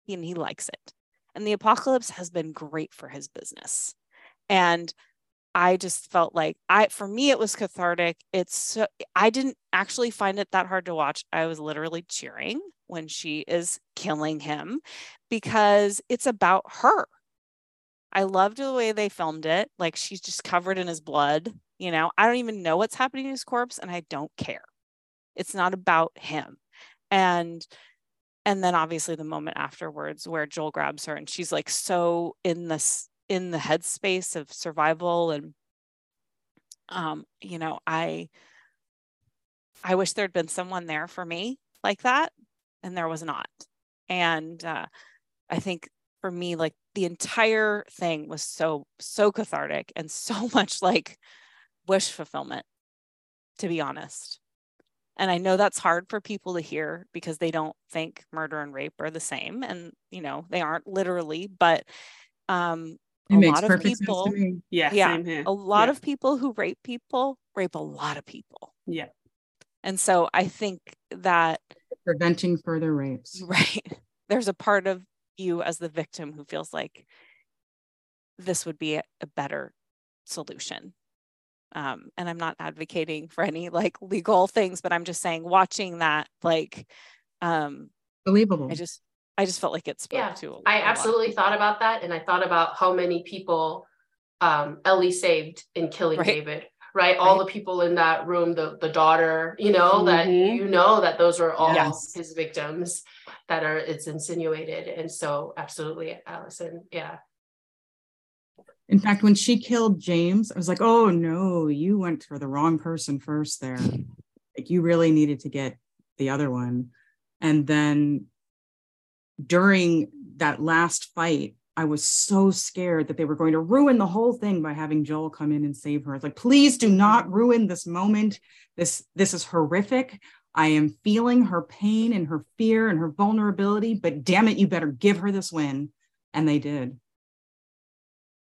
And he likes it. And the apocalypse has been great for his business. And I just felt like I for me it was cathartic. It's so I didn't actually find it that hard to watch. I was literally cheering when she is killing him because it's about her. I loved the way they filmed it. Like she's just covered in his blood. You know, I don't even know what's happening to his corpse and I don't care. It's not about him. And and then obviously the moment afterwards where Joel grabs her and she's like so in this in the headspace of survival and um you know i i wish there'd been someone there for me like that and there was not. And uh i think for me like the entire thing was so so cathartic and so much like wish fulfillment to be honest. And i know that's hard for people to hear because they don't think murder and rape are the same and you know they aren't literally but um it a lot of people yeah yeah a lot yeah. of people who rape people rape a lot of people. Yeah. And so i think that preventing further rapes. Right. There's a part of you as the victim who feels like this would be a, a better solution. Um, and i'm not advocating for any like legal things but i'm just saying watching that like um believable. i just I just felt like it spoke yeah, to. I absolutely thought about that, and I thought about how many people um, Ellie saved in killing right. David. Right, all right. the people in that room, the the daughter, you know mm-hmm. that you know that those are all yes. his victims that are it's insinuated, and so absolutely, Alyson, yeah. In fact, when she killed James, I was like, "Oh no, you went for the wrong person first there. Like you really needed to get the other one." And then during that last fight, I was so scared that they were going to ruin the whole thing by having Joel come in and save her. It's like, please do not ruin this moment. This this is horrific. I am feeling her pain and her fear and her vulnerability, but damn it, you better give her this win. And they did.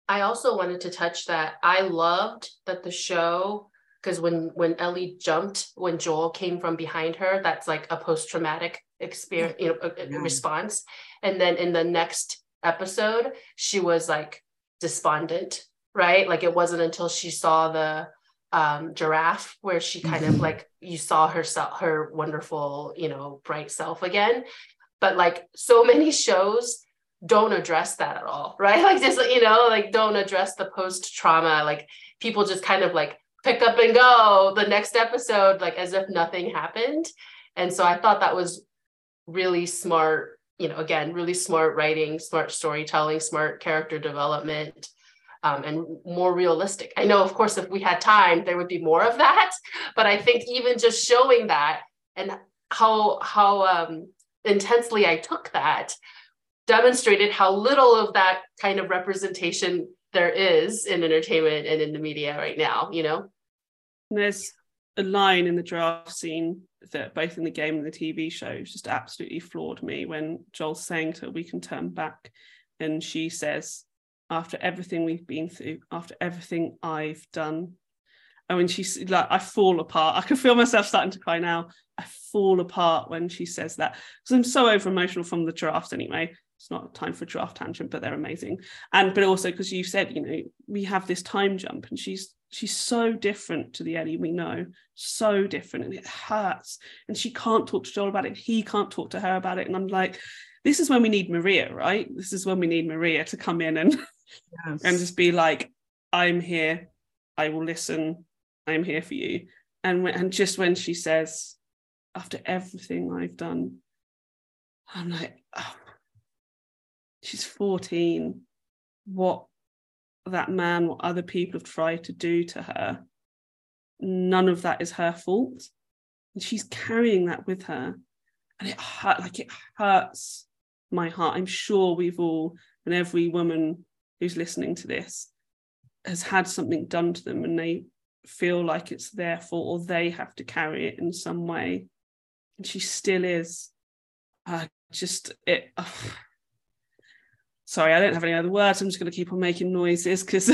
I also wanted to touch that I loved that the show because when when Ellie jumped when Joel came from behind her, that's like a post traumatic experience, you know, yeah. response. And then in the next episode, she was like despondent, right? Like it wasn't until she saw the um giraffe where she kind of mm-hmm. like you saw herself her wonderful you know bright self again but like so many shows don't address that at all right like just you know like don't address the post trauma like people just kind of like pick up and go the next episode, like as if nothing happened. And so I thought that was really smart, you know, again, really smart writing, smart storytelling, smart character development. Um, and more realistic. I know, of course, if we had time, there would be more of that. But I think even just showing that and how how um, intensely I took that demonstrated how little of that kind of representation there is in entertainment and in the media right now, you know? There's a line in the giraffe scene that both in the game and the TV show just absolutely floored me when Joel's saying to her, We can turn back. And she says, After everything we've been through, after everything I've done. Oh, and when she's like, I fall apart. I can feel myself starting to cry now. I fall apart when she says that because I'm so over emotional from the giraffe anyway it's not time for a giraffe tangent but they're amazing. And but also because you said you know we have this time jump and she's she's so different to the ellie we know so different and it hurts. And she can't talk to joel about it he can't talk to her about it. And i'm like this is when we need maria right? This is when we need maria to come in and yes. and just be like i'm here. I will listen. I'm here for you. And and just when she says after everything i've done i'm like oh she's 14 what that man what other people have tried to do to her none of that is her fault. And she's carrying that with her. And it hurt like it hurts my heart. I'm sure we've all and every woman who's listening to this has had something done to them and they feel like it's their fault or they have to carry it in some way. And she still is. Uh, just it sorry, I don't have any other words. I'm just going to keep on making noises because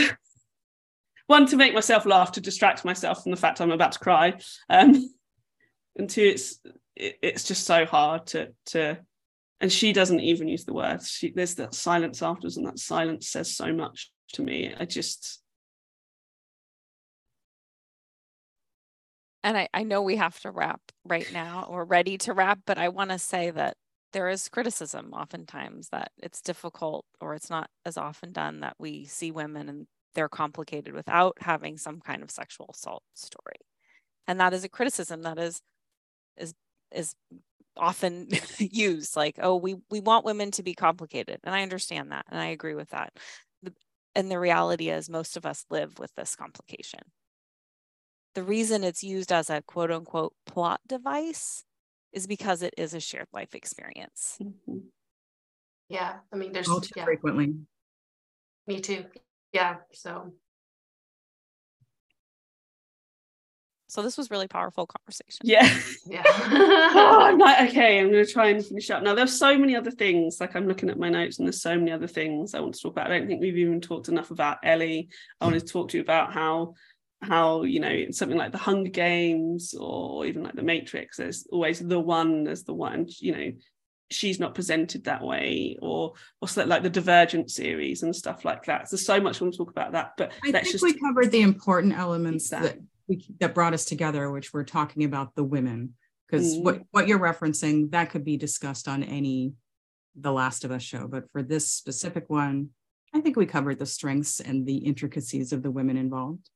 one to make myself laugh to distract myself from the fact I'm about to cry, um, and two, it's it, it's just so hard to to. And she doesn't even use the words. She, there's that silence afterwards, and that silence says so much to me. I just. And I, I know we have to wrap right now. We're ready to wrap, but I want to say that there is criticism oftentimes that it's difficult or it's not as often done that we see women and they're complicated without having some kind of sexual assault story. And that is a criticism that is is is often used like oh we we want women to be complicated. And i understand that and i agree with that. And the reality is most of us live with this complication. The reason it's used as a quote unquote plot device is because it is a shared life experience. Mm-hmm. Yeah, I mean, there's all too yeah. frequently. Me too. Yeah, so. So this was really powerful conversation. Yeah. Yeah. oh, I'm like, okay, I'm going to try and finish up. Now, there's so many other things. Like I'm looking at my notes, and there's so many other things I want to talk about. I don't think we've even talked enough about Ellie. I want to talk to you about how how you know something like the hunger games or even like the matrix there's always the one as the one you know she's not presented that way or what's that like the divergent series and stuff like that so there's so much I want to talk about that but i think just... we covered the important elements that. that we, that brought us together which we're talking about the women because mm. what what you're referencing that could be discussed on any the last of us show but for this specific one i think we covered the strengths and the intricacies of the women involved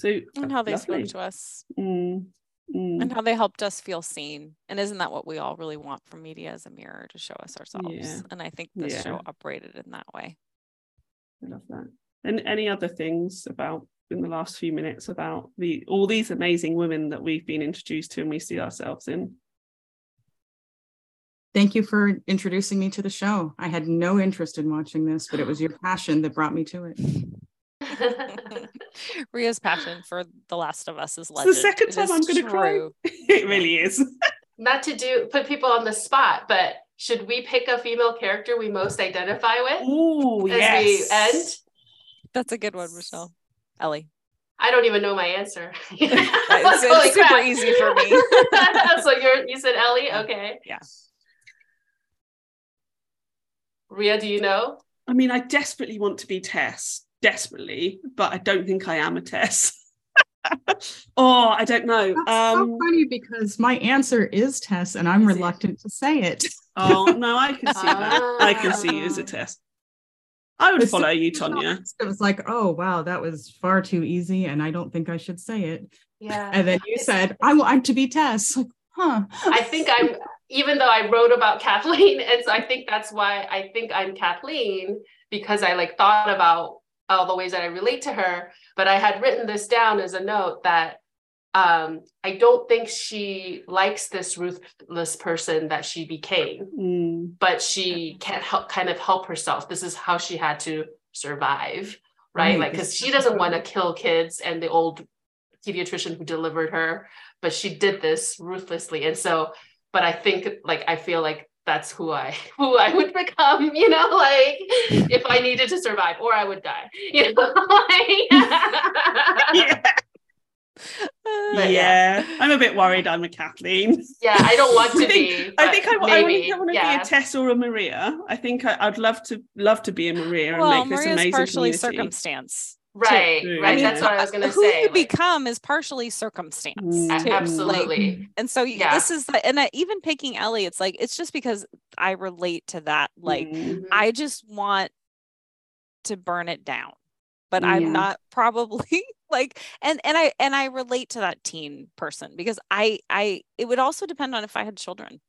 so and how they lovely. spoke to us. Mm, mm. And how they helped us feel seen. And isn't that what we all really want from media as a mirror to show us ourselves? Yeah. And I think this yeah. show operated in that way. I love that. And any other things about in the last few minutes about the all these amazing women that we've been introduced to and we see ourselves in? Thank you for introducing me to the show. I had no interest in watching this, but it was your passion that brought me to it. Ria's passion for The Last of Us is legend. It's the second time I'm going to cry. it really is. Not to do put people on the spot, but should we pick a female character we most identify with? Ooh, as yes. we end? That's a good one, Michelle. Ellie. I don't even know my answer. it's, it's super crap. easy for me. so you're you said Ellie? Okay. Yeah. Ria, do you know? I mean, I desperately want to be Tess desperately, but I don't think I am a Tess. oh, I don't know. That's um, so funny because my answer is Tess, and I'm reluctant it? to say it. oh no, I can see that. I can see you as a Tess. I would follow you, Tonya. It was like, oh wow, that was far too easy, and I don't think I should say it. Yeah. And then you said, I want to be Tess. Like, huh. I think I'm even though I wrote about Kathleen, and so I think that's why I think I'm Kathleen, because I like thought about all the ways that I relate to her. But I had written this down as a note that um, I don't think she likes this ruthless person that she became, Mm. but she can't help kind of help herself. This is how she had to survive, right? Right. Like, because she doesn't want to kill kids and the old pediatrician who delivered her, but she did this ruthlessly. And so, but I think like I feel like that's who I who I would become, you know, like if I needed to survive or I would die, you know. Yeah. But yeah. I'm a bit worried I'm a Kathleen. yeah, I don't want to I think, be. I think I, wa- I, maybe, want to yeah. be a Tess or a Maria. I think I, I'd love to love to be a Maria and well, make this Maria's amazing partially community. circumstance. Right, True. right. I mean, That's what I was gonna who say. you like- become is partially circumstance. Mm. Too. absolutely. Like, and so Yeah. this is the, and uh, even picking Ellie, it's like it's just because I relate to that. Like Mm. Mhm. I just want to burn it down, but Yeah. I'm not probably like and and I and I relate to that teen person because I I it would also depend on if I had children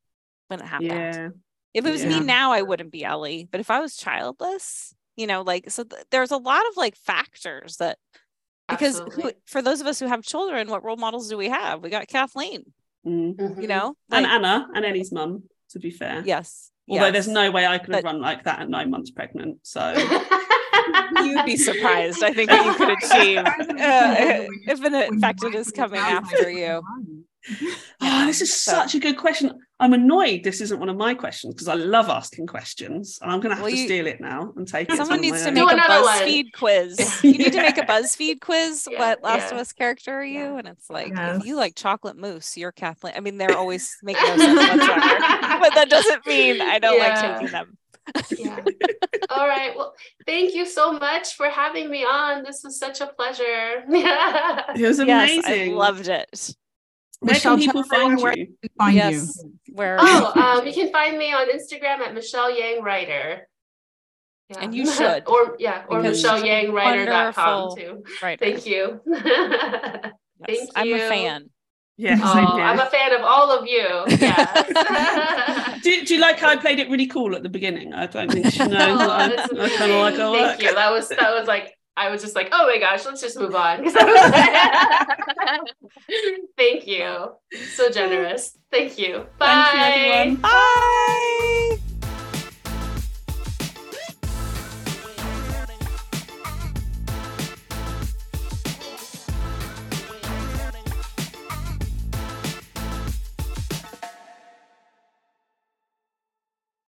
when it happened. yeah. If it was Yeah. me now, I wouldn't be Ellie. But if I was childless, you know, like so th- there's a lot of like factors that because who, for those of us who have children, what role models do we have? We got Kathleen, Mm. Mhm. you know, And Anna and Ellie's mum, to be fair. yes. Although there's no way I could have But- run like that at nine months pregnant. So you'd be surprised. I think what you could achieve uh, if an infected is coming after you. Oh, this is such a good question. I'm annoyed this isn't one of my questions because I love asking questions and I'm going to have Well, to you- steal it now and take it. Someone needs to make Do a. BuzzFeed quiz. You need to make a BuzzFeed quiz. Yeah, what Last of. Us character are you? Yeah. And it's like, Yes. if you like chocolate mousse, you're Kathleen. I mean, they're always making no sense whatsoever. but that doesn't mean I don't Yeah. like taking them. yeah. All right. Well, thank you so much for having me on. This was such a pleasure. It was Yes, amazing. I loved it. Where Michelle, can people tell everyone find where you? to find yes. you. Where oh, um, you can find me on Instagram at Michelle Yang Writer. Yeah. And you should, or yeah, or because michelleYangWriter.com wonderful too. right. Thank you. Yes, Thank I'm a fan. Yeah, Oh, I'm a fan of all of you. Yes. do, do you like how I played it really cool at the beginning? I don't think she knows Oh, that I, I kind of like her work. Thank you. That was that was like I was just like, oh my gosh, let's just move on. Thank you. So generous. Thank you. Bye. Thank you, everyone. Bye.